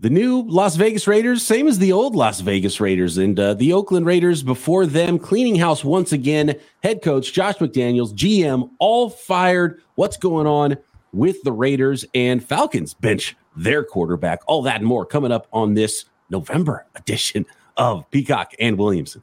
the new Las Vegas Raiders, same as the old Las Vegas Raiders, and uh, the Oakland Raiders before them, cleaning house once again. Head coach Josh McDaniels, GM, all fired. What's going on with the Raiders and Falcons bench their quarterback? All that and more coming up on this November edition of Peacock and Williamson.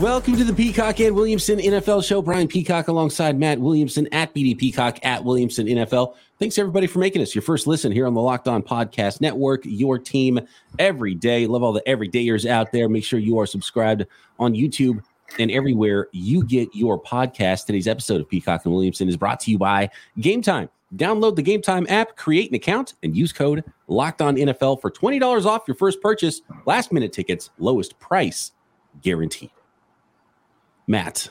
Welcome to the Peacock and Williamson NFL show. Brian Peacock alongside Matt Williamson at BD Peacock at Williamson NFL. Thanks everybody for making us your first listen here on the Locked On Podcast Network. Your team every day. Love all the everydayers out there. Make sure you are subscribed on YouTube and everywhere you get your podcast. Today's episode of Peacock and Williamson is brought to you by Game Time. Download the Game Time app, create an account, and use code Locked On NFL for twenty dollars off your first purchase. Last minute tickets, lowest price guaranteed. Matt,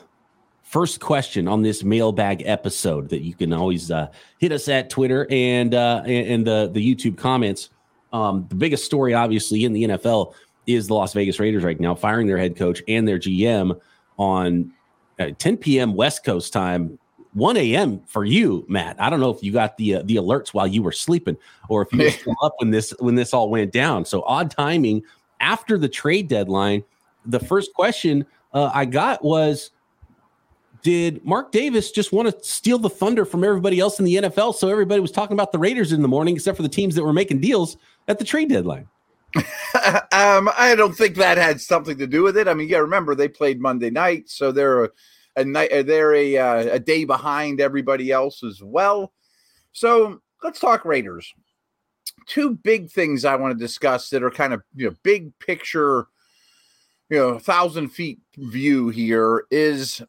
first question on this mailbag episode that you can always uh, hit us at Twitter and uh, and the the YouTube comments. Um, the biggest story, obviously, in the NFL is the Las Vegas Raiders right now firing their head coach and their GM on uh, 10 p.m. West Coast time, 1 a.m. for you, Matt. I don't know if you got the uh, the alerts while you were sleeping or if you were still up when this when this all went down. So odd timing after the trade deadline. The first question uh, I got was did Mark Davis just want to steal the thunder from everybody else in the NFL? So everybody was talking about the Raiders in the morning, except for the teams that were making deals at the trade deadline. um, I don't think that had something to do with it. I mean, yeah, remember they played Monday night, so they're a, a night, uh, they're a uh, a day behind everybody else as well. So let's talk Raiders. Two big things I want to discuss that are kind of you know big picture you know, thousand feet view here is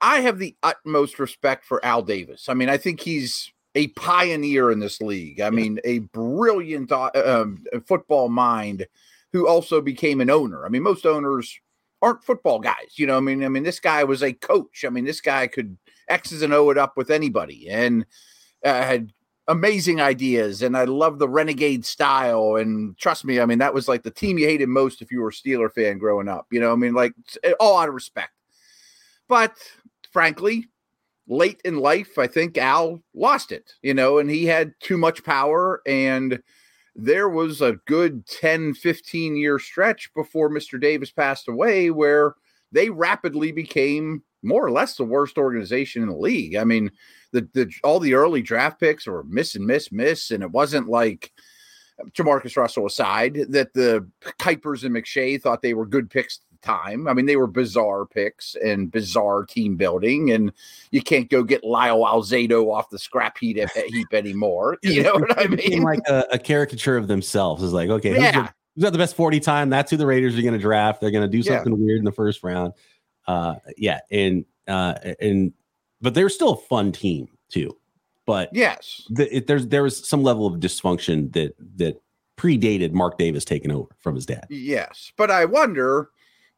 I have the utmost respect for Al Davis. I mean, I think he's a pioneer in this league. I yeah. mean, a brilliant uh, um, football mind who also became an owner. I mean, most owners aren't football guys. You know, I mean, I mean, this guy was a coach. I mean, this guy could X's and O it up with anybody, and uh, had amazing ideas and I love the renegade style. And trust me, I mean, that was like the team you hated most if you were a Steeler fan growing up. You know, I mean, like eh, all out of respect. But frankly, late in life, I think Al lost it, you know, and he had too much power. And there was a good 10, 15 year stretch before Mr. Davis passed away where they rapidly became more or less the worst organization in the league. I mean, the, the all the early draft picks were miss and miss, miss, and it wasn't like um, Jamarcus Russell aside that the Kipers and McShay thought they were good picks at the time. I mean, they were bizarre picks and bizarre team building, and you can't go get Lyle Alzado off the scrap heap, heap anymore. You know what I mean? Like a, a, caricature of themselves is like, okay, yeah. who's, who's got the best 40 time? That's who the Raiders are going to draft. They're going to do something yeah. weird in the first round. Uh, yeah, and uh, and but they're still a fun team too. But yes, the, it, there's there was some level of dysfunction that that predated Mark Davis taking over from his dad. Yes, but I wonder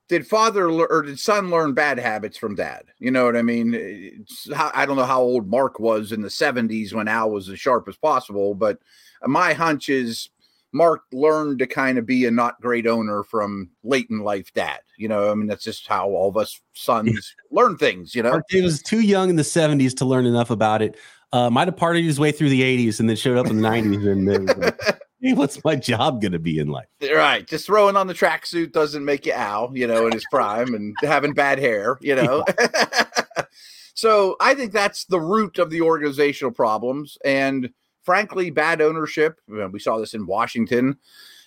did father or did son learn bad habits from dad? You know what I mean? How, I don't know how old Mark was in the 70s when Al was as sharp as possible, but my hunch is Mark learned to kind of be a not great owner from late in life dad. You know, I mean, that's just how all of us sons learn things, you know. Mark was too young in the 70s to learn enough about it. Uh, might have partied his way through the 80s and then showed up in the 90s and like, hey, what's my job going to be in life? Right. Just throwing on the tracksuit doesn't make you Al, you know, in his prime and having bad hair, you know. Yeah. so I think that's the root of the organizational problems. And frankly, bad ownership, we saw this in Washington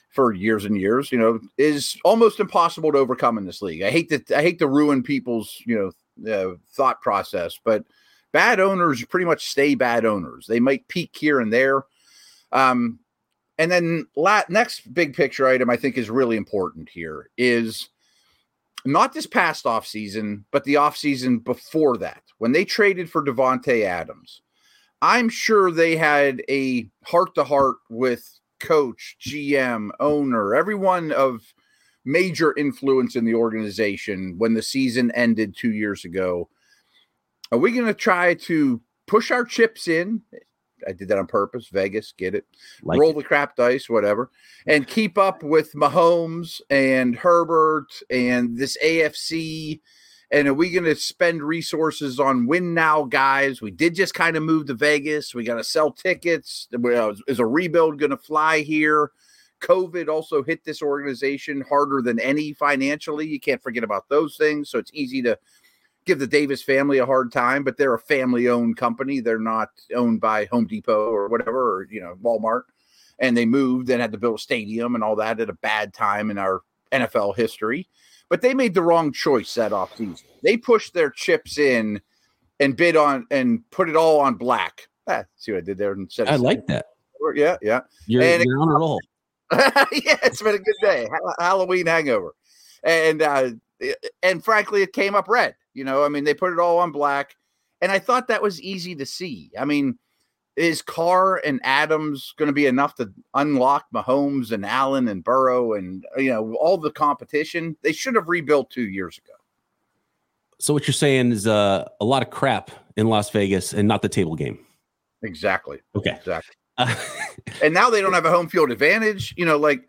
for years and years, you know, is almost impossible to overcome in this league. I hate to I hate to ruin people's, you know, uh, thought process, but bad owners pretty much stay bad owners. They might peak here and there. Um, and then la- next big picture item I think is really important here is not this past off season, but the off season before that when they traded for Davante Adams. I'm sure they had a heart to heart with coach, GM, owner, everyone of major influence in the organization when the season ended two years ago. Are we going to try to push our chips in? I did that on purpose. Vegas, get it? Like Roll it. the crap dice, whatever, and keep up with Mahomes and Herbert and this AFC. And are we going to spend resources on win now guys? We did just kind of move to Vegas. We got to sell tickets. Is a rebuild going to fly here? COVID also hit this organization harder than any financially. You can't forget about those things. So it's easy to give the Davis family a hard time, but they're a family owned company. They're not owned by Home Depot or whatever, or, you know, Walmart. And they moved and had to build a stadium and all that at a bad time in our NFL history. But they made the wrong choice that offseason. They pushed their chips in and bid on and put it all on black. Ah, see what I did there? Instead I like that. Yeah, yeah. You're, and you're it, on a roll. yeah, it's been a good day. Halloween hangover, and uh, and frankly, it came up red. You know, I mean, they put it all on black, and I thought that was easy to see. I mean, is Carr and Adams going to be enough to unlock Mahomes and Allen and Burrow and you know all the competition? They should have rebuilt two years ago. So what you're saying is uh, a lot of crap in Las Vegas and not the table game. Exactly. Okay. Exactly. and now they don't have a home field advantage. You know, like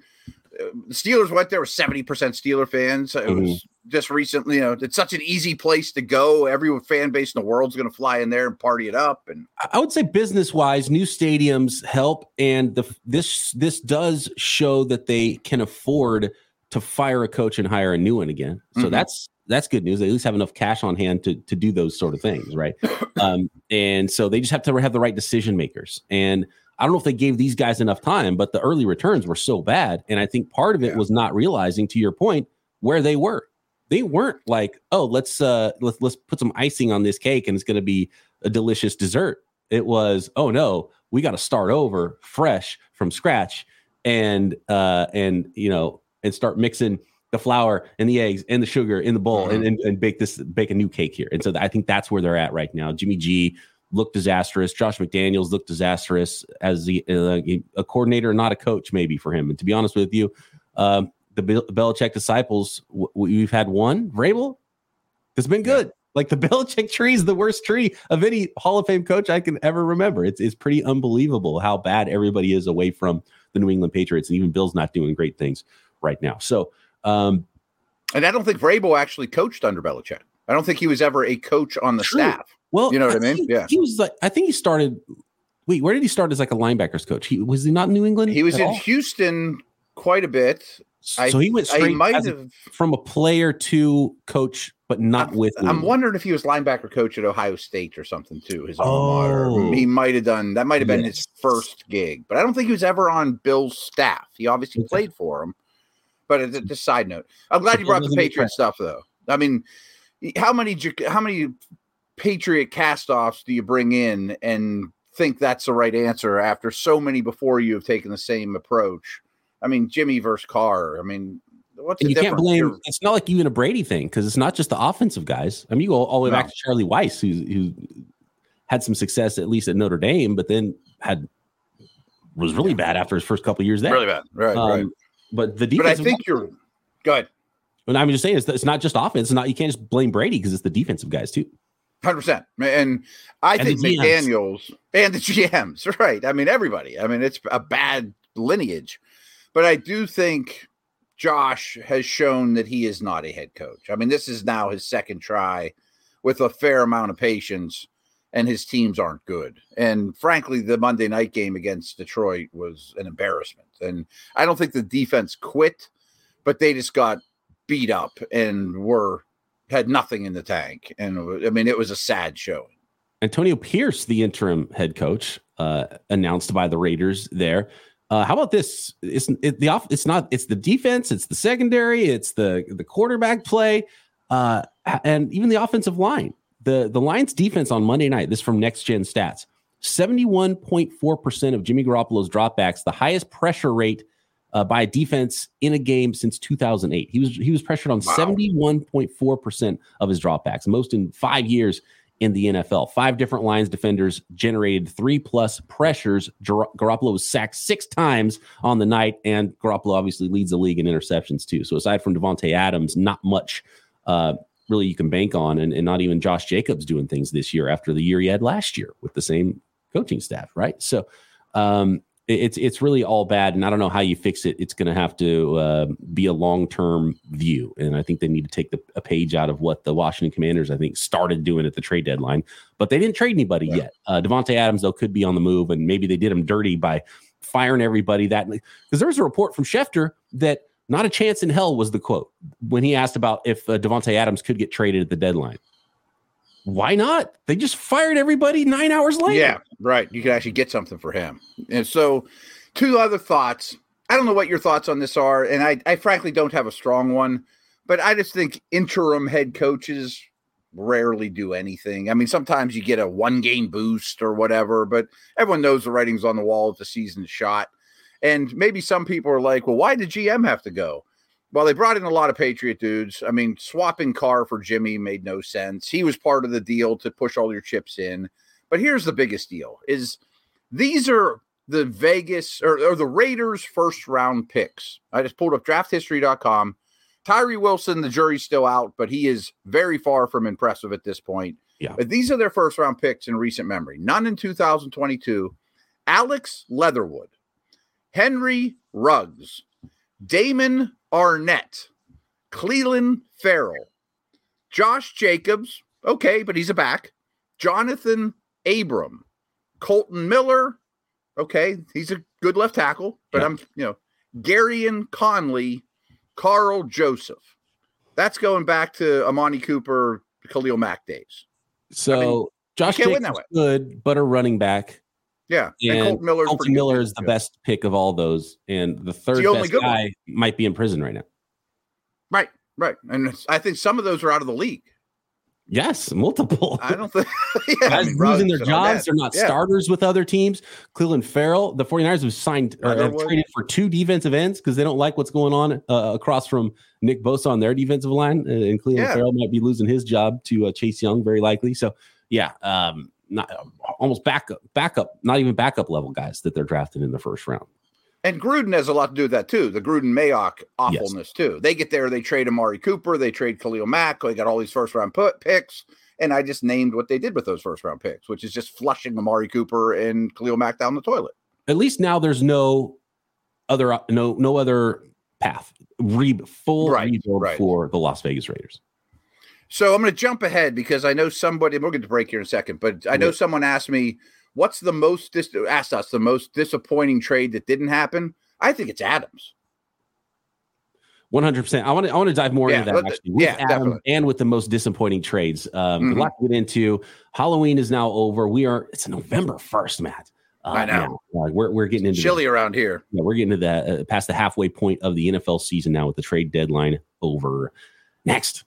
the Steelers went there with 70% Steeler fans. It mm-hmm. was just recently, you know, it's such an easy place to go. Every fan base in the world's going to fly in there and party it up. And I would say business wise, new stadiums help. And the, this, this does show that they can afford to fire a coach and hire a new one again. So mm-hmm. that's, that's good news. They at least have enough cash on hand to, to do those sort of things. Right. um, and so they just have to have the right decision makers. And, I don't know if they gave these guys enough time, but the early returns were so bad. And I think part of it yeah. was not realizing, to your point, where they were. They weren't like, oh, let's uh let's let's put some icing on this cake and it's gonna be a delicious dessert. It was, oh no, we got to start over fresh from scratch and uh and you know and start mixing the flour and the eggs and the sugar in the bowl mm-hmm. and, and, and bake this bake a new cake here. And so I think that's where they're at right now. Jimmy G looked disastrous. Josh McDaniels looked disastrous as the, uh, a coordinator, not a coach, maybe for him. And to be honest with you, um, the Belichick disciples, we've had one, Vrabel, it's been good. Yeah. Like the Belichick tree is the worst tree of any Hall of Fame coach I can ever remember. It's, it's pretty unbelievable how bad everybody is away from the New England Patriots. And even Bill's not doing great things right now. So, um, and I don't think Vrabel actually coached under Belichick. I don't think he was ever a coach on the true. staff. Well, you know what I, I mean? Yeah. He was like, I think he started. Wait, where did he start as like a linebackers coach? He was he not in New England? He was in all? Houston quite a bit. So he went straight might have, from a player to coach, but not I'm, with. I'm wondering if he was linebacker coach at Ohio State or something too. His oh. He might have done that. Might have been yes. his first gig, but I don't think he was ever on Bill's staff. He obviously okay. played for him. But it's just side note. I'm glad you brought the Patriot stuff though. I mean, how many how many Patriot castoffs do you bring in and think that's the right answer after so many before you have taken the same approach? I mean, Jimmy versus Carr. I mean, what's and you can't blame. It's not like even a Brady thing because it's not just the offensive guys. I mean, you go all the way no. back to Charlie Weis, who who had some success at least at Notre Dame, but then had was really bad after his first couple years there. Really bad, right? Um, right. But the defense. But I think you're good. And I'm just saying, it's, it's not just offense. It's not you can't just blame Brady because it's the defensive guys too. Hundred percent, and I and think McDaniels and the GMs, right? I mean, everybody. I mean, it's a bad lineage, but I do think Josh has shown that he is not a head coach. I mean, this is now his second try with a fair amount of patience, and his teams aren't good. And frankly, the Monday night game against Detroit was an embarrassment. And I don't think the defense quit, but they just got beat up and were had nothing in the tank. And I mean, it was a sad showing. Antonio Pierce, the interim head coach, uh, announced by the Raiders there. Uh, how about this? It's it, the off. It's not. It's the defense. It's the secondary. It's the the quarterback play, uh, and even the offensive line. The the Lions defense on Monday night. This from Next Gen Stats. Seventy one point four percent of Jimmy Garoppolo's dropbacks, the highest pressure rate uh, by a defense in a game since 2008. He was he was pressured on 71.4% of his dropbacks, most in five years in the NFL. Five different Lions defenders generated three plus pressures. Gar- Garoppolo was sacked six times on the night, and Garoppolo obviously leads the league in interceptions too. So aside from Davante Adams, not much uh, really you can bank on, and, and not even Josh Jacobs doing things this year after the year he had last year with the same coaching staff, right? So um, it's it's really all bad, and I don't know how you fix it. It's going to have to uh, be a long term view, and I think they need to take the, a page out of what the Washington Commanders I think started doing at the trade deadline, but they didn't trade anybody yet. Uh, Davante Adams though could be on the move, and maybe they did him dirty by firing everybody that because there's a report from Schefter that not a chance in hell was the quote when he asked about if uh, Davante Adams could get traded at the deadline why not? They just fired everybody nine hours later. Yeah, right. You could actually get something for him. And so, two other thoughts. I don't know what your thoughts on this are, and I, I frankly don't have a strong one, but I just think interim head coaches rarely do anything. I mean, sometimes you get a one game boost or whatever, but everyone knows the writing's on the wall if the season's shot. And maybe some people are like, well, why did GM have to go? Well, they brought in a lot of Patriot dudes. I mean, swapping Carr for Jimmy made no sense. He was part of the deal to push all your chips in. But here's the biggest deal is these are the Vegas or, or the Raiders first round picks. I just pulled up drafthistory.com. Tyree Wilson, the jury's still out, but he is very far from impressive at this point. Yeah. But these are their first round picks in recent memory. None in 2022. Alex Leatherwood, Henry Ruggs, Damon Arnette, Clelin Ferrell, Josh Jacobs, okay, but he's a back. Jonathan Abram, Kolton Miller, okay, he's a good left tackle, but I'm, you know, Gareon Conley, Karl Joseph. That's going back to Amari Cooper, Khalil Mack days. So I mean, Josh Jacobs good, but a running back. Yeah, and, and Kolton, Miller's Kolton Miller is the yeah. best pick of all those, and the third the best guy one. might be in prison right now. Right, right, and I think some of those are out of the league. Yes, multiple. I don't think yeah, guys I mean, losing their jobs. They're not yeah. starters with other teams. Clelin Ferrell, the 49ers have signed or have traded for two defensive ends because they don't like what's going on uh, across from Nick Bosa on their defensive line. Uh, and Clelin yeah. Ferrell might be losing his job to uh, Chase Young, very likely. So, yeah, um, not almost backup, backup, not even backup level guys that they're drafting in the first round. And Gruden has a lot to do with that too. The Gruden Mayock awfulness yes. too. They get there, they trade Amari Cooper, they trade Khalil Mack, they got all these first round put picks. And I just named what they did with those first round picks, which is just flushing Amari Cooper and Khalil Mack down the toilet. At least now there's no other no no other path. Re full right, rebuild right. for the Las Vegas Raiders. So I'm going to jump ahead because I know somebody. We'll get to break here in a second, but I know yeah. someone asked me, "What's the most dis- asked us the most disappointing trade that didn't happen?" I think it's Adams. One hundred percent. I want to. I want to dive more yeah, into that actually with yeah, Adam and with the most disappointing trades. Um, mm-hmm. A lot to get into. Halloween is now over. We are. It's November first, Matt. Uh, I know. uh, we're we're getting into chilly the, around here. Yeah, we're getting to that uh, past the halfway point of the NFL season now with the trade deadline over. Next,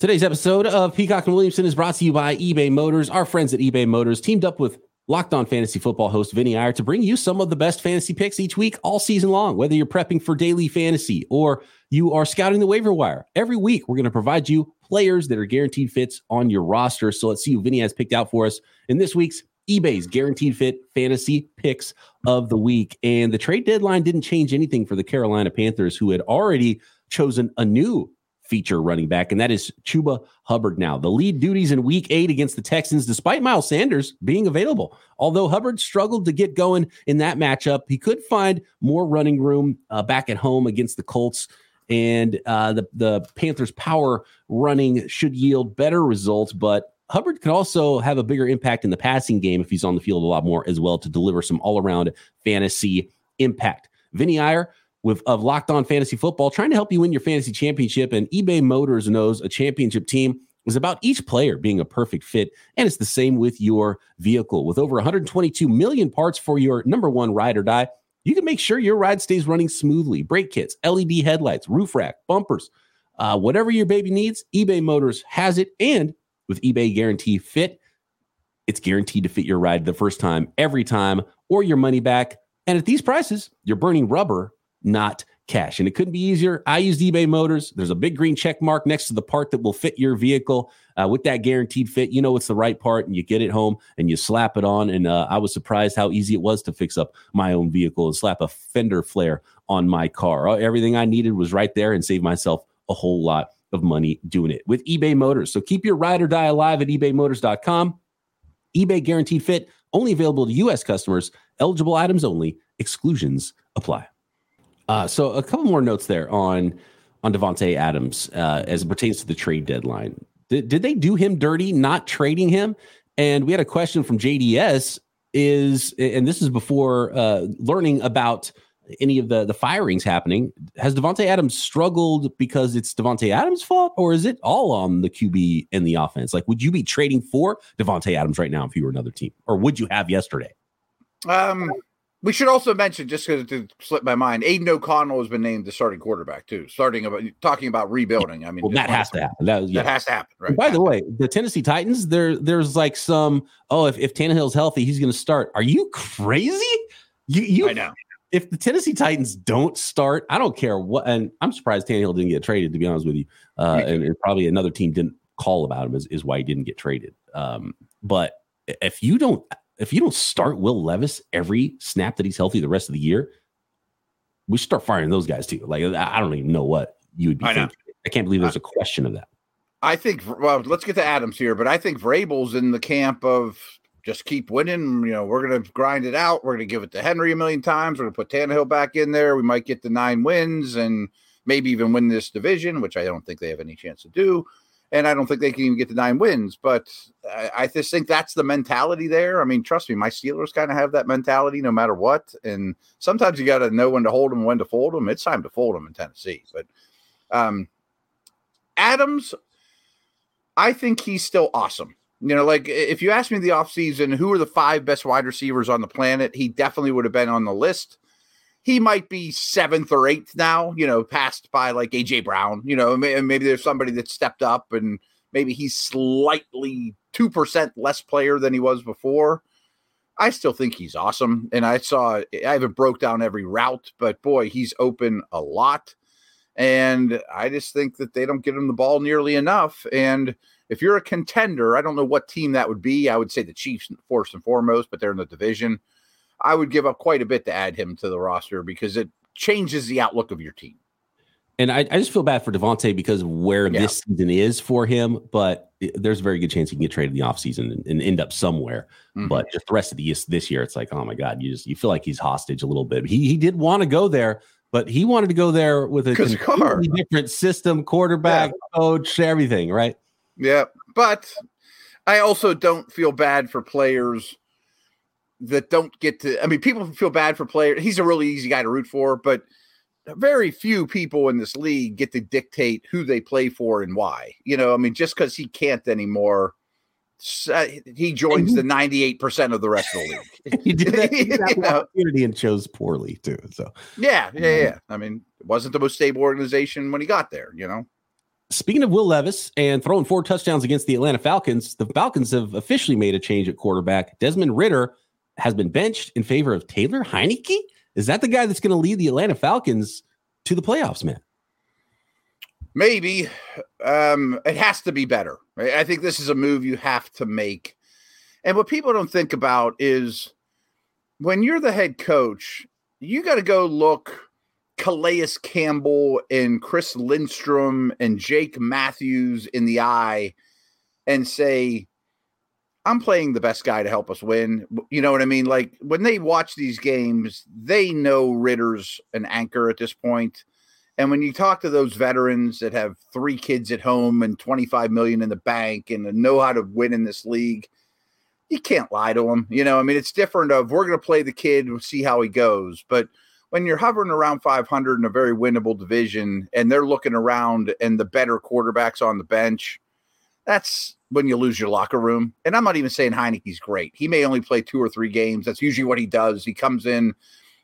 Today's episode of Peacock and Williamson is brought to you by eBay Motors. Our friends at eBay Motors teamed up with Locked On Fantasy Football host Vinny Iyer to bring you some of the best fantasy picks each week, all season long. Whether you're prepping for daily fantasy or you are scouting the waiver wire, every week we're going to provide you players that are guaranteed fits on your roster. So let's see who Vinny has picked out for us in this week's eBay's guaranteed fit fantasy picks of the week. And the trade deadline didn't change anything for the Carolina Panthers, who had already chosen a new feature running back, and that is Chuba Hubbard now. The lead duties in week eight against the Texans, despite Miles Sanders being available. Although Hubbard struggled to get going in that matchup, he could find more running room uh, back at home against the Colts. And uh, the, the Panthers' power running should yield better results, but Hubbard could also have a bigger impact in the passing game if he's on the field a lot more as well to deliver some all around fantasy impact. Vinny Iyer with of Locked On Fantasy Football, trying to help you win your fantasy championship. And eBay Motors knows a championship team is about each player being a perfect fit, and it's the same with your vehicle. With over 122 million parts for your number one ride or die, you can make sure your ride stays running smoothly. Brake kits, LED headlights, roof rack, bumpers, uh, whatever your baby needs, eBay Motors has it. And with eBay Guarantee Fit, it's guaranteed to fit your ride the first time, every time, or your money back. And at these prices, you're burning rubber not cash. And it couldn't be easier. I used eBay Motors. There's a big green check mark next to the part that will fit your vehicle. Uh, with that guaranteed fit, you know it's the right part, and you get it home and you slap it on. And uh, I was surprised how easy it was to fix up my own vehicle and slap a fender flare on my car. Uh, everything I needed was right there and save myself a whole lot of money doing it with eBay Motors. So keep your ride or die alive at ebaymotors.com. eBay guaranteed fit only available to U.S. customers, eligible items only, exclusions apply. Uh, so a couple more notes there on on Davante Adams uh, as it pertains to the trade deadline. Did, did they do him dirty not trading him? And we had a question from JDS is, and this is before uh, learning about any of the the firings happening. Has Davante Adams struggled because it's Davante Adams' fault, or is it all on the QB and the offense? Like, would you be trading for Davante Adams right now if you were another team, or would you have yesterday? Um, we should also mention, just because it slipped my mind, Aidan O'Connell has been named the starting quarterback too. Starting about talking about rebuilding. I mean, well, that has to happen. That, yeah. that has to happen. Right. by the way, the Tennessee Titans, there, there's like some. Oh, if if Tannehill's healthy, he's going to start. Are you crazy? You, you, I know. If the Tennessee Titans don't start, I don't care what. And I'm surprised Tannehill didn't get traded. To be honest with you, uh, and, and, probably another team didn't call about him is, is why he didn't get traded. Um, but if you don't if you don't start Will Levis every snap that he's healthy the rest of the year, we should start firing those guys too. Like I don't even know what you would be I thinking. Know. I can't believe there's a question of that. I think well, let's get to Adams here, but I think Vrabel's in the camp of just keep winning. You know, we're gonna grind it out. We're gonna give it to Henry a million times. We're gonna put Tannehill back in there. We might get the nine wins and maybe even win this division, which I don't think they have any chance to do and I don't think they can even get to nine wins. But I, I just think that's the mentality there. I mean, trust me, my Steelers kind of have that mentality no matter what. And sometimes you got to know when to hold them, when to fold them. It's time to fold them in Tennessee. But um, Adams, I think he's still awesome. You know, like if you asked me the offseason, who are the five best wide receivers on the planet, he definitely would have been on the list he might be seventh or eighth now, you know, passed by like AJ Brown, you know, maybe there's somebody that stepped up and maybe he's slightly 2% less player than he was before. I still think he's awesome. And I saw, I haven't broke down every route, but boy, he's open a lot. And I just think that they don't get him the ball nearly enough. And if you're a contender, I don't know what team that would be. I would say the Chiefs first and foremost, but they're in the division. I would give up quite a bit to add him to the roster because it changes the outlook of your team. And I, I just feel bad for Davante because where yeah. this season is for him, but there's a very good chance he can get traded in the offseason and, and end up somewhere. Mm-hmm. But just the rest of the this year, it's like, oh my God, you just you feel like he's hostage a little bit. He he did want to go there, but he wanted to go there with a completely different system, quarterback, yeah. coach, everything, right? Yeah. But I also don't feel bad for players that don't get to. I mean, people feel bad for players. He's a really easy guy to root for, but very few people in this league get to dictate who they play for and why. You know, I mean, just because he can't anymore, uh, he joins the ninety-eight percent of the rest of the league. he did that, he that opportunity and chose poorly too. So yeah, yeah, yeah. I mean, it wasn't the most stable organization when he got there. You know. Speaking of Will Levis and throwing four touchdowns against the Atlanta Falcons, the Falcons have officially made a change at quarterback. Desmond Ridder has been benched in favor of Taylor Heinicke. Is that the guy that's going to lead the Atlanta Falcons to the playoffs, man? Maybe. Um, it has to be better. Right? I think this is a move you have to make. And what people don't think about is when you're the head coach, you got to go look Calais Campbell and Chris Lindstrom and Jake Matthews in the eye and say, I'm playing the best guy to help us win. You know what I mean? Like when they watch these games, they know Ridder's an anchor at this point. And when you talk to those veterans that have three kids at home and 25 million in the bank and know how to win in this league, you can't lie to them. You know, I mean, it's different of we're going to play the kid, we'll see how he goes. But when you're hovering around 500 in a very winnable division and they're looking around and the better quarterbacks on the bench, that's when you lose your locker room. And I'm not even saying Heinicke's great. He may only play two or three games. That's usually what he does. He comes in,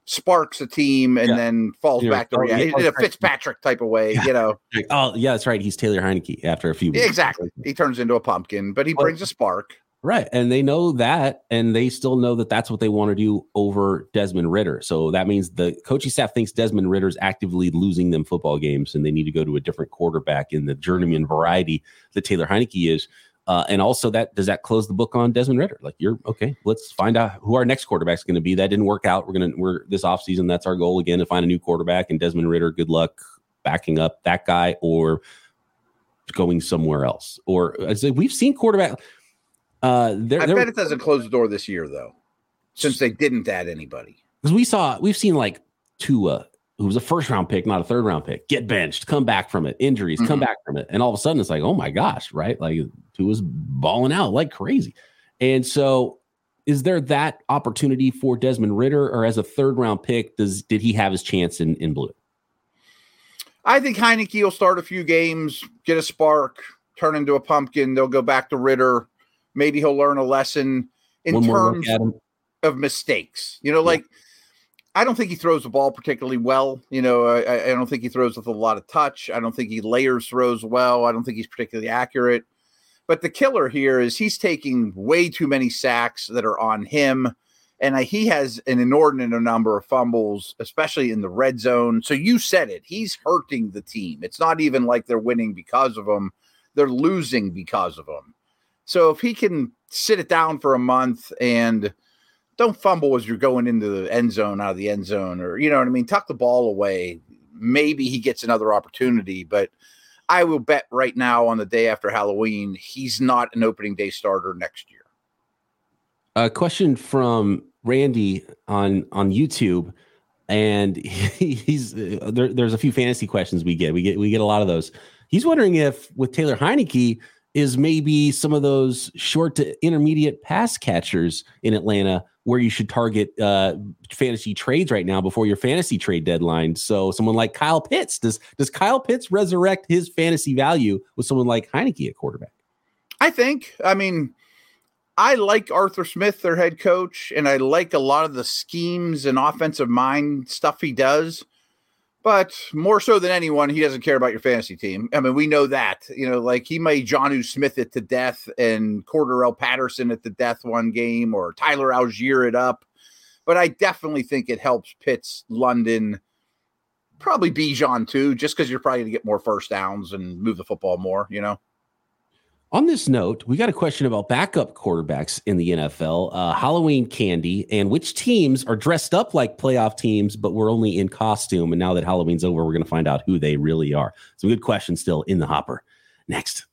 sparks a team, and yeah. then falls you back to oh, reality in a Fitzpatrick type of way, you know. oh, yeah, that's right. He's Taylor Heinicke after a few weeks. Exactly. He turns into a pumpkin, but he brings a spark. Right. And they know that, and they still know that that's what they want to do over Desmond Ridder. So that means the coaching staff thinks Desmond Ridder is actively losing them football games, and they need to go to a different quarterback in the journeyman variety that Taylor Heinicke is. Uh, and also, that does that close the book on Desmond Ridder? Like, you're okay. Let's find out who our next quarterback is going to be. That didn't work out. We're gonna we're this offseason, That's our goal again to find a new quarterback. And Desmond Ridder, good luck backing up that guy or going somewhere else. Or we've seen quarterback. Uh, there, I bet it doesn't close the door this year though, since they didn't add anybody. Because we saw we've seen like Tua, who was a first round pick, not a third round pick, get benched, come back from it, injuries, mm-hmm. come back from it, and all of a sudden it's like, oh my gosh, right? Like Tua's balling out like crazy, and so is there that opportunity for Desmond Ridder, or as a third round pick, does did he have his chance in in blue? I think Heinicke will start a few games, get a spark, turn into a pumpkin. They'll go back to Ridder. Maybe he'll learn a lesson in One terms of mistakes. You know, like I don't think he throws the ball particularly well. You know, I, I don't think he throws with a lot of touch. I don't think he layers throws well. I don't think he's particularly accurate. But the killer here is he's taking way too many sacks that are on him and he has an inordinate number of fumbles, especially in the red zone. So you said it. He's hurting the team. It's not even like they're winning because of him, they're losing because of him. So if he can sit it down for a month and don't fumble as you're going into the end zone out of the end zone, or you know what I mean, tuck the ball away. Maybe he gets another opportunity, but I will bet right now on the day after Halloween, he's not an opening day starter next year. A question from Randy on on YouTube, and he's there, there's a few fantasy questions we get. We get we get a lot of those. He's wondering if with Taylor Heinicke is maybe some of those short to intermediate pass catchers in Atlanta where you should target uh, fantasy trades right now before your fantasy trade deadline. So someone like Kyle Pitts does does Kyle Pitts resurrect his fantasy value with someone like Heinicke at quarterback? I think. I mean, I like Arthur Smith, their head coach, and I like a lot of the schemes and offensive mind stuff he does. But more so than anyone, he doesn't care about your fantasy team. I mean, we know that. You know, like he may Jonnu Smith it to death and Cordarrelle Patterson at the death one game or Tyler Allgeier it up. But I definitely think it helps Pitts, London, probably Bijan too, just because you're probably going to get more first downs and move the football more, you know? On this note, we got a question about backup quarterbacks in the NFL, uh, Halloween candy, and which teams are dressed up like playoff teams, but we're only in costume. And now that Halloween's over, we're going to find out who they really are. Some good questions still in the hopper. Next.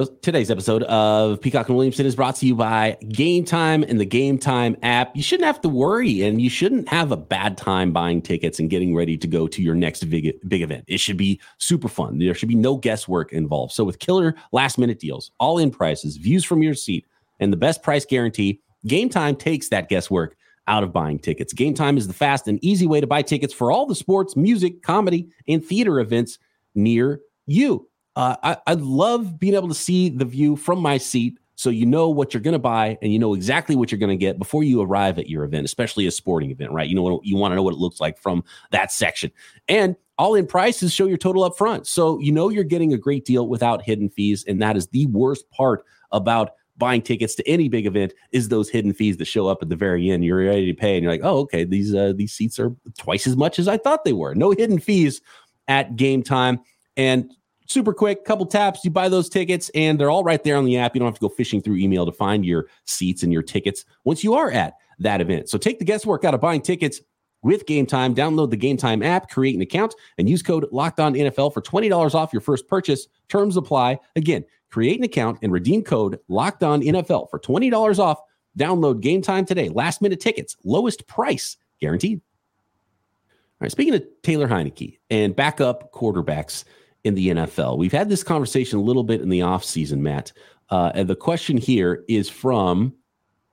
Uh, today's episode of Peacock and Williamson is brought to you by Game Time and the Game Time app. You shouldn't have to worry and you shouldn't have a bad time buying tickets and getting ready to go to your next big, big event. It should be super fun. There should be no guesswork involved. So, with killer last minute deals, all in prices, views from your seat, and the best price guarantee, Game Time takes that guesswork out of buying tickets. Game Time is the fast and easy way to buy tickets for all the sports, music, comedy, and theater events near you. Uh, I, I love being able to see the view from my seat so you know what you're going to buy and you know exactly what you're going to get before you arrive at your event, especially a sporting event, right? You know you want to know what it looks like from that section. And all in prices show your total up front. So you know you're getting a great deal without hidden fees. And that is the worst part about buying tickets to any big event is those hidden fees that show up at the very end. You're ready to pay and you're like, oh, okay, these uh, these seats are twice as much as I thought they were. No hidden fees at game time. And super quick, couple taps, you buy those tickets, and they're all right there on the app. You don't have to go fishing through email to find your seats and your tickets once you are at that event. So take the guesswork out of buying tickets with Game Time. Download the Game Time app, create an account, and use code Locked On NFL for twenty dollars off your first purchase. Terms apply. Again, create an account and redeem code Locked On NFL for twenty dollars off. Download Game Time today. Last minute tickets, lowest price guaranteed. All right. Speaking of Taylor Heinicke and backup quarterbacks in the NFL. We've had this conversation a little bit in the offseason, Matt. Uh, and the question here is from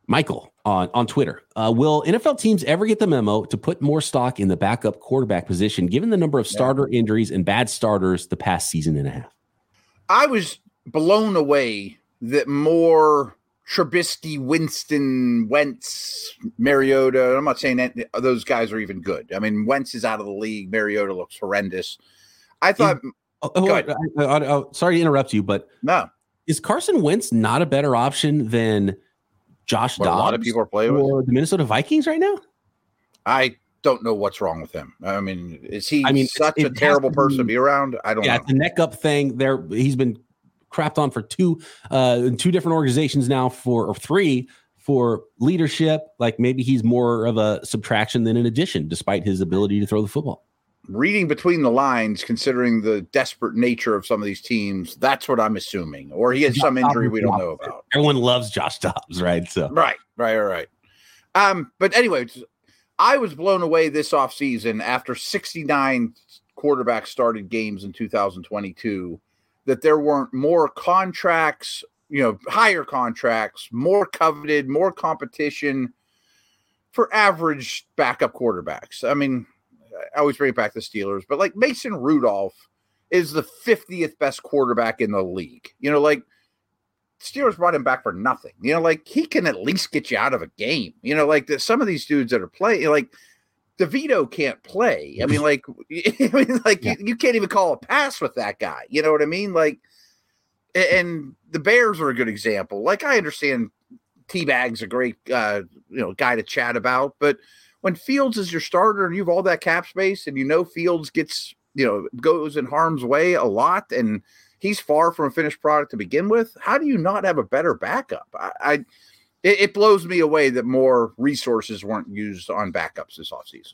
Michael on, on Twitter. Uh, will NFL teams ever get the memo to put more stock in the backup quarterback position, given the number of starter yeah. injuries and bad starters the past season and a half? I was blown away that more Trubisky, Winston, Wentz, Mariota. I'm not saying that those guys are even good. I mean, Wentz is out of the league. Mariota looks horrendous. I thought Oh, oh, I, I, I, sorry to interrupt you, but no, Is Carson Wentz not a better option than Josh What a lot of people are playing with. the Minnesota Vikings right now? I don't know what's wrong with him. I mean, is he I mean, such it a terrible to person to be- be around? I don't Yeah, know. a neck up thing. There, he's been crapped on for two, uh, in two different organizations now for or three for leadership. Like maybe he's more of a subtraction than an addition, despite his ability to throw the football. Reading between the lines, considering the desperate nature of some of these teams, that's what I'm assuming. Or he has some injury Dobbs we don't the know about. Everyone loves Josh Dobbs, right? So Right, right, right. Um, but anyway, I was blown away this offseason after 69 quarterbacks started games in 2022 that there weren't more contracts, you know, higher contracts, more coveted, more competition for average backup quarterbacks. I mean, I always bring it back to the Steelers, but like Mason Rudolph is the 50th best quarterback in the league. You know, like Steelers brought him back for nothing. You know, like he can at least get you out of a game. You know, like the, some of these dudes that are playing, like DeVito can't play. I mean, like, I mean, like Yeah. you, you can't even call a pass with that guy. You know what I mean? Like, and the Bears are a good example. Like, I understand Teabag's a great, uh, you know, guy to chat about, but when Fields is your starter and you have all that cap space, and you know Fields gets, you know, goes in harm's way a lot, and he's far from a finished product to begin with. How do you not have a better backup? I, I it, it blows me away that more resources weren't used on backups this offseason.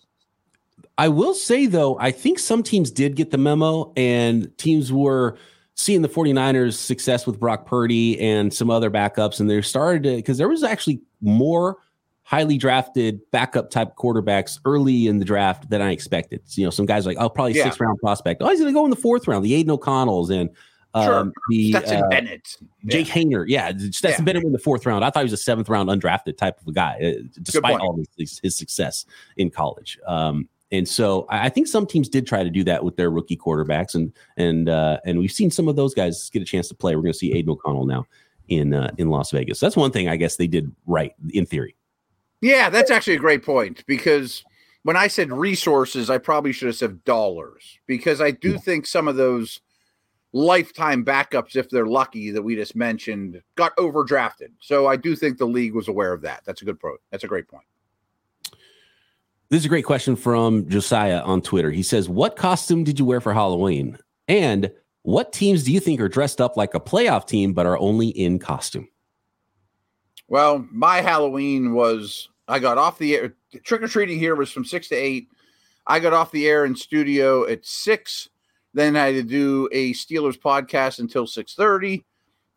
I will say though, I think some teams did get the memo and teams were seeing the 49ers success with Brock Purdy and some other backups and they started to because there was actually more highly drafted backup type quarterbacks early in the draft than I expected. You know, some guys like, oh, probably Yeah. sixth round prospect. Oh, he's going to go in the fourth round. The Aidan O'Connells and um, Sure. the Stetson uh, Bennett. Jake Haener. Yeah, Stetson Yeah. Bennett in the fourth round. I thought he was a seventh round undrafted type of a guy, uh, despite all his, his success in college. Um, and so I think some teams did try to do that with their rookie quarterbacks, and and uh, and we've seen some of those guys get a chance to play. We're going to see Aidan O'Connell now in uh, in Las Vegas. That's one thing I guess they did right in theory. Yeah, that's actually a great point because when I said resources, I probably should have said dollars because I do think some of those lifetime backups, if they're lucky, that we just mentioned, got overdrafted. So I do think the league was aware of that. That's a good pro. That's a great point. This is a great question from Josiah on Twitter. He says, "What costume did you wear for Halloween? And what teams do you think are dressed up like a playoff team but are only in costume?" Well, my Halloween was I got off the air. Trick or treating here was from six to eight. I got off the air in studio at six. Then I had to do a Steelers podcast until six thirty.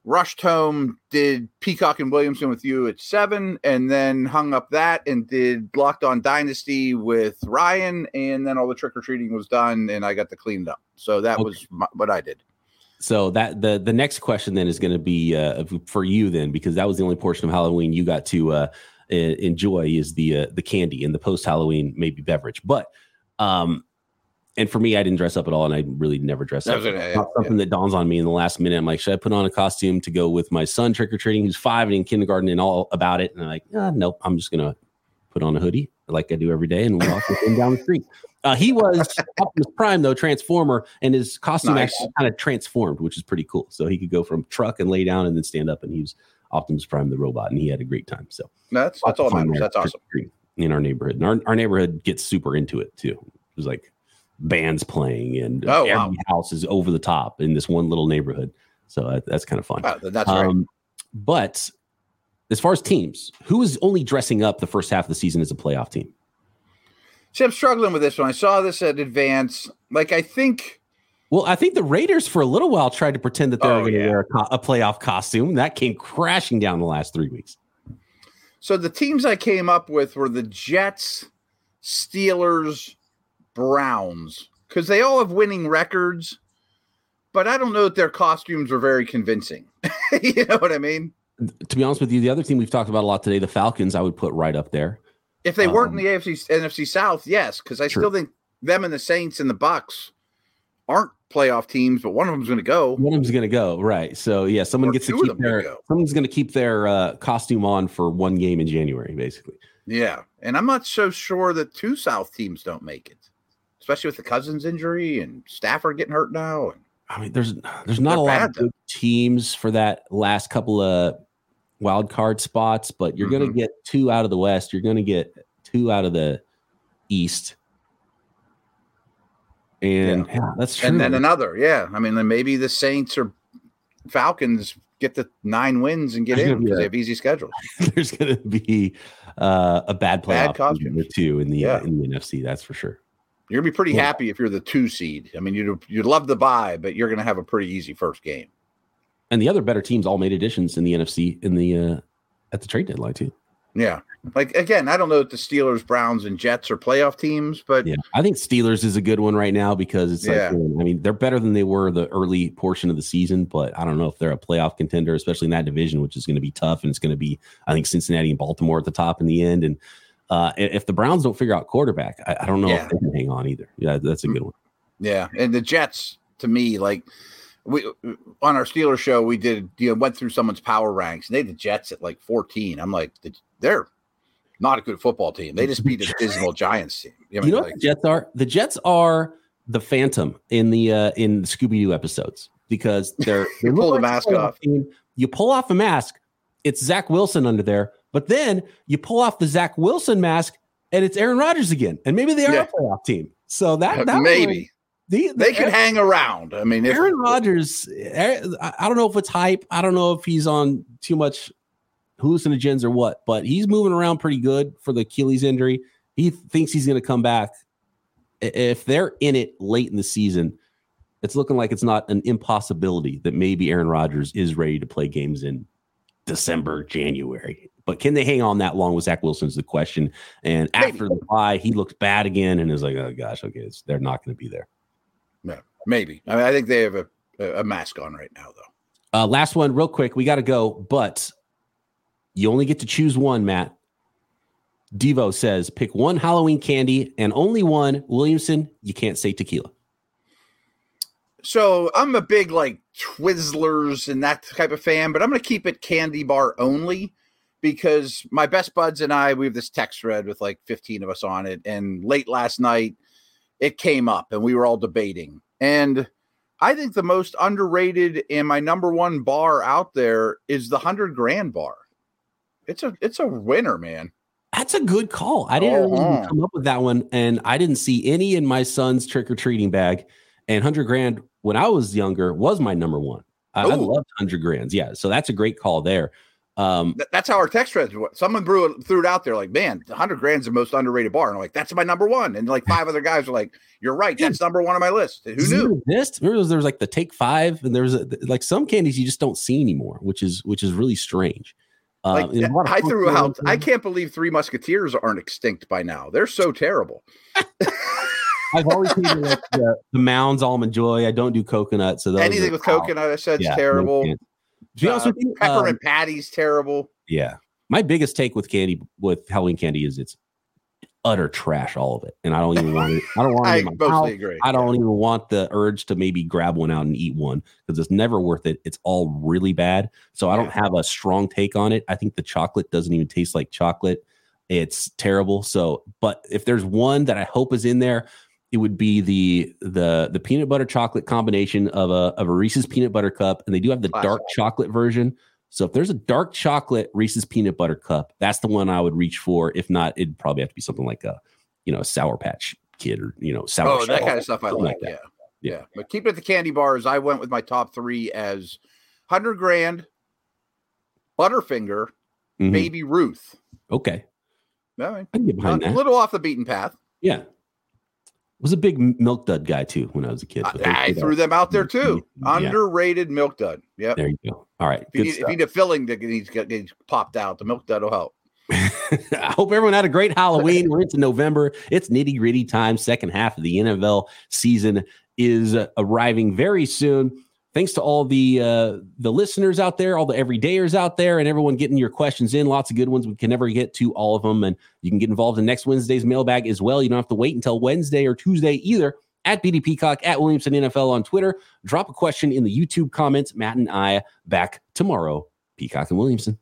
Rushed home, did Peacock and Williamson with you at seven, and then hung up that and did Locked On Dynasty with Ryan, and then all the trick or treating was done, and I got to clean it up. So that Okay. was my, what I did. So that the the next question then is going to be uh, for you then because that was the only portion of Halloween you got to uh, enjoy is the uh, the candy and the post Halloween maybe beverage. But um, and for me, I didn't dress up at all, and I really never dress up. It's yeah, something that dawns on me in the last minute. I'm like, should I put on a costume to go with my son trick or treating, who's five and in kindergarten and all about it? And I'm like, ah, nope, I'm just gonna put on a hoodie like I do every day and walk with him down the street. Uh, he was Optimus Prime though, Transformer, and his costume Nice. actually kind of transformed, which is pretty cool. So he could go from truck and lay down and then stand up, and he was Optimus Prime the robot, and he had a great time. So That's that's all matters. That's awesome. in our neighborhood. And our, our neighborhood gets super into it too. It was like bands playing, and Oh, every wow. house is over the top in this one little neighborhood. So that, that's kind of fun. Wow, that's right. Um, but as far as teams, who is only dressing up the first half of the season as a playoff team? See, I'm struggling with this one. I saw this at advance. Like, I think Well, I think the Raiders for a little while tried to pretend that they were Oh, going to yeah. wear a, co- a playoff costume. That came crashing down the last three weeks. so. The teams I came up with were the Jets, Steelers, Browns, because they all have winning records, but I don't know that their costumes are very convincing. you know what I mean? To be honest with you, the other team we've talked about a lot today, the Falcons, I would put right up there. If they weren't Um, in the AFC NFC South, yes, because I True. still think them and the Saints and the Bucs aren't playoff teams, but one of them's going to go. One of them's going to go right. So yeah, someone Or gets to keep their go. someone's going to keep their uh, costume on for one game in January, basically. Yeah, and I'm not so sure that two South teams don't make it, especially with the Cousins injury and Stafford getting hurt now. And I mean, there's there's not a lot of good teams for that last couple of wild card spots, but you're going Mhm. to get two out of the West. You're going to get two out of the East. And yeah, that's true. and then another. Yeah, I mean, then maybe the Saints or Falcons get the nine wins and get There's in because they have easy schedules. There's going to be uh, a bad Bad playoff costumes. or two in the uh, in the NFC. That's for sure. You're gonna be pretty Yeah. happy if you're the two seed. I mean, you'd you'd love to buy, but you're gonna have a pretty easy first game. And the other better teams all made additions in the NFC in the uh, at the trade deadline too. Yeah, like again, I don't know if the Steelers, Browns, and Jets are playoff teams, but Yeah, I think Steelers is a good one right now because it's like I mean they're better than they were the early portion of the season, but I don't know if they're a playoff contender, especially in that division, which is going to be tough. And it's going to be I think Cincinnati and Baltimore at the top in the end. And uh, if the Browns don't figure out quarterback, I, I don't know Yeah. if they can hang on either. Yeah, that's a good one. Yeah, and the Jets to me, like we on our Steelers show, we did you know went through someone's power ranks, and they had the Jets at like 14. I'm like, they're not a good football team. They just beat a dismal Giants team. I mean, you know like, what the Jets are? The Jets are the Phantom in the uh, in Scooby Doo episodes because they're they You pull the mask off. team. You pull off a mask, it's Zach Wilson under there, but then you pull off the Zach Wilson mask, and it's Aaron Rodgers again, and maybe they are Yeah. a playoff team. So that, that maybe the, they could hang around. I mean, if, Aaron Rodgers, eh, I don't know if it's hype. I don't know if he's on too much hallucinogens or what, but he's moving around pretty good for the Achilles injury. He thinks he's going to come back. If they're in it late in the season, it's looking like it's not an impossibility that maybe Aaron Rodgers is ready to play games in December, January. But can they hang on that long with Zach Wilson is the question. And Maybe. after the bye, he looked bad again and is like, oh gosh, okay, it's, they're not going to be there. Maybe. I mean, I think they have a, a mask on right now, though. Uh, last one, real quick. We got to go, but you only get to choose one, Matt. Devo says pick one Halloween candy and only one. Williamson, you can't say tequila. So I'm a big like Twizzlers and that type of fan, but I'm going to keep it candy bar only because my best buds and I we have this text thread with like 15 of us on it, and late last night it came up and we were all debating. And I think the most underrated and my number one bar out there is the hundred grand bar. It's a it's a winner, man. That's a good call. I didn't Uh-huh. come up with that one, and I didn't see any in my son's trick or treating bag. And hundred grand when I was younger was my number one. I, I loved hundred grands. Yeah, so that's a great call there. Um, Th- That's how our text threads. were. Someone threw it, threw it out there, like, "Man, hundred grand's the most underrated bar." And I'm like, "That's my number one." And like five other guys are like, "You're right, that's number one on my list." Who knew? Exist? Remember, there was like the take five, and there was a, like some candies you just don't see anymore, which is which is really strange. Uh, Like, I threw out. I can't believe Three Musketeers aren't extinct by now. They're so terrible. I've always hated like the, the Mounds almond joy. I don't do coconut, so Anything with out. coconut, I said, is Yeah, terrible. To be honest Uh, with you, um, Peppermint patty's terrible. yeah, my biggest take with candy with Halloween candy is it's utter trash, all of it, and I don't even want it. I don't want it I mostly agree. I don't even want the urge to maybe grab one out and eat one because it's never worth it. It's all really bad. So I don't have a strong take on it. I think the chocolate doesn't even taste like chocolate. It's terrible. So, but if there's one that I hope is in there, it would be the the the peanut butter chocolate combination of a of a Reese's peanut butter cup, and they do have the Classic. dark chocolate version. So if there's a dark chocolate Reese's peanut butter cup, that's the one I would reach for. If not, it'd probably have to be something like a you know a Sour Patch Kid or you know Sour. Oh, that kind of stuff I something like. yeah. Yeah. yeah, But keep it at the candy bars. I went with my top three as hundred grand, Butterfinger, Mhm. Baby Ruth. Okay, I mean, I can get behind a little off the beaten path. Yeah, was a big milk dud guy too when I was a kid. I, but they- I they- threw them out there too. Yeah. Underrated milk dud. Yep. There you go. All right, If you, need, if you need a filling that needs, needs popped out, the milk dud will help. I hope everyone had a great Halloween. We're into November. It's nitty gritty time. Second half of the NFL season is uh, arriving very soon. Thanks to all the uh, the listeners out there, all the everydayers out there, and everyone getting your questions in. Lots of good ones. We can never get to all of them, and you can get involved in next Wednesday's mailbag as well. You don't have to wait until Wednesday or Tuesday either. At BD Peacock, at Williamson NFL on Twitter. Drop a question in the YouTube comments. Matt and I back tomorrow. Peacock and Williamson.